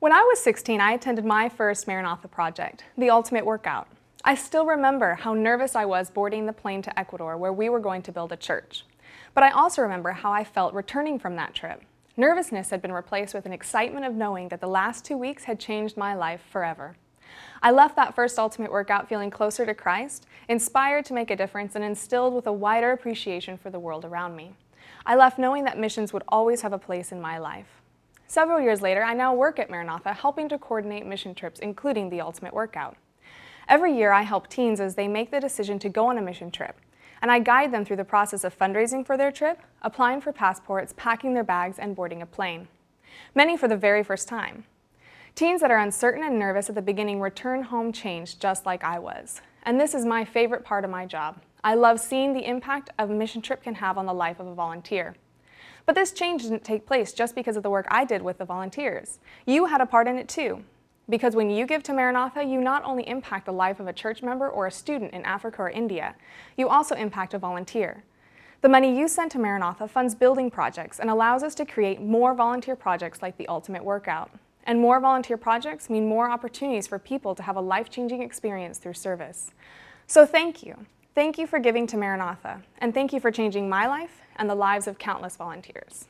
When I was 16, I attended my first Maranatha project, the Ultimate Workout. I still remember how nervous I was boarding the plane to Ecuador where we were going to build a church. But I also remember how I felt returning from that trip. Nervousness had been replaced with an excitement of knowing that the last two weeks had changed my life forever. I left that first Ultimate Workout feeling closer to Christ, inspired to make a difference, and instilled with a wider appreciation for the world around me. I left knowing that missions would always have a place in my life. Several years later, I now work at Maranatha helping to coordinate mission trips, including the Ultimate Workout. Every year, I help teens as they make the decision to go on a mission trip, and I guide them through the process of fundraising for their trip, applying for passports, packing their bags, and boarding a plane. Many for the very first time. Teens that are uncertain and nervous at the beginning return home changed just like I was. And this is my favorite part of my job. I love seeing the impact a mission trip can have on the life of a volunteer. But this change didn't take place just because of the work I did with the volunteers. You had a part in it too. Because when you give to Maranatha, you not only impact the life of a church member or a student in Africa or India, you also impact a volunteer. The money you send to Maranatha funds building projects and allows us to create more volunteer projects like the Ultimate Workout. And more volunteer projects mean more opportunities for people to have a life-changing experience through service. So thank you. Thank you for giving to Maranatha, and thank you for changing my life and the lives of countless volunteers.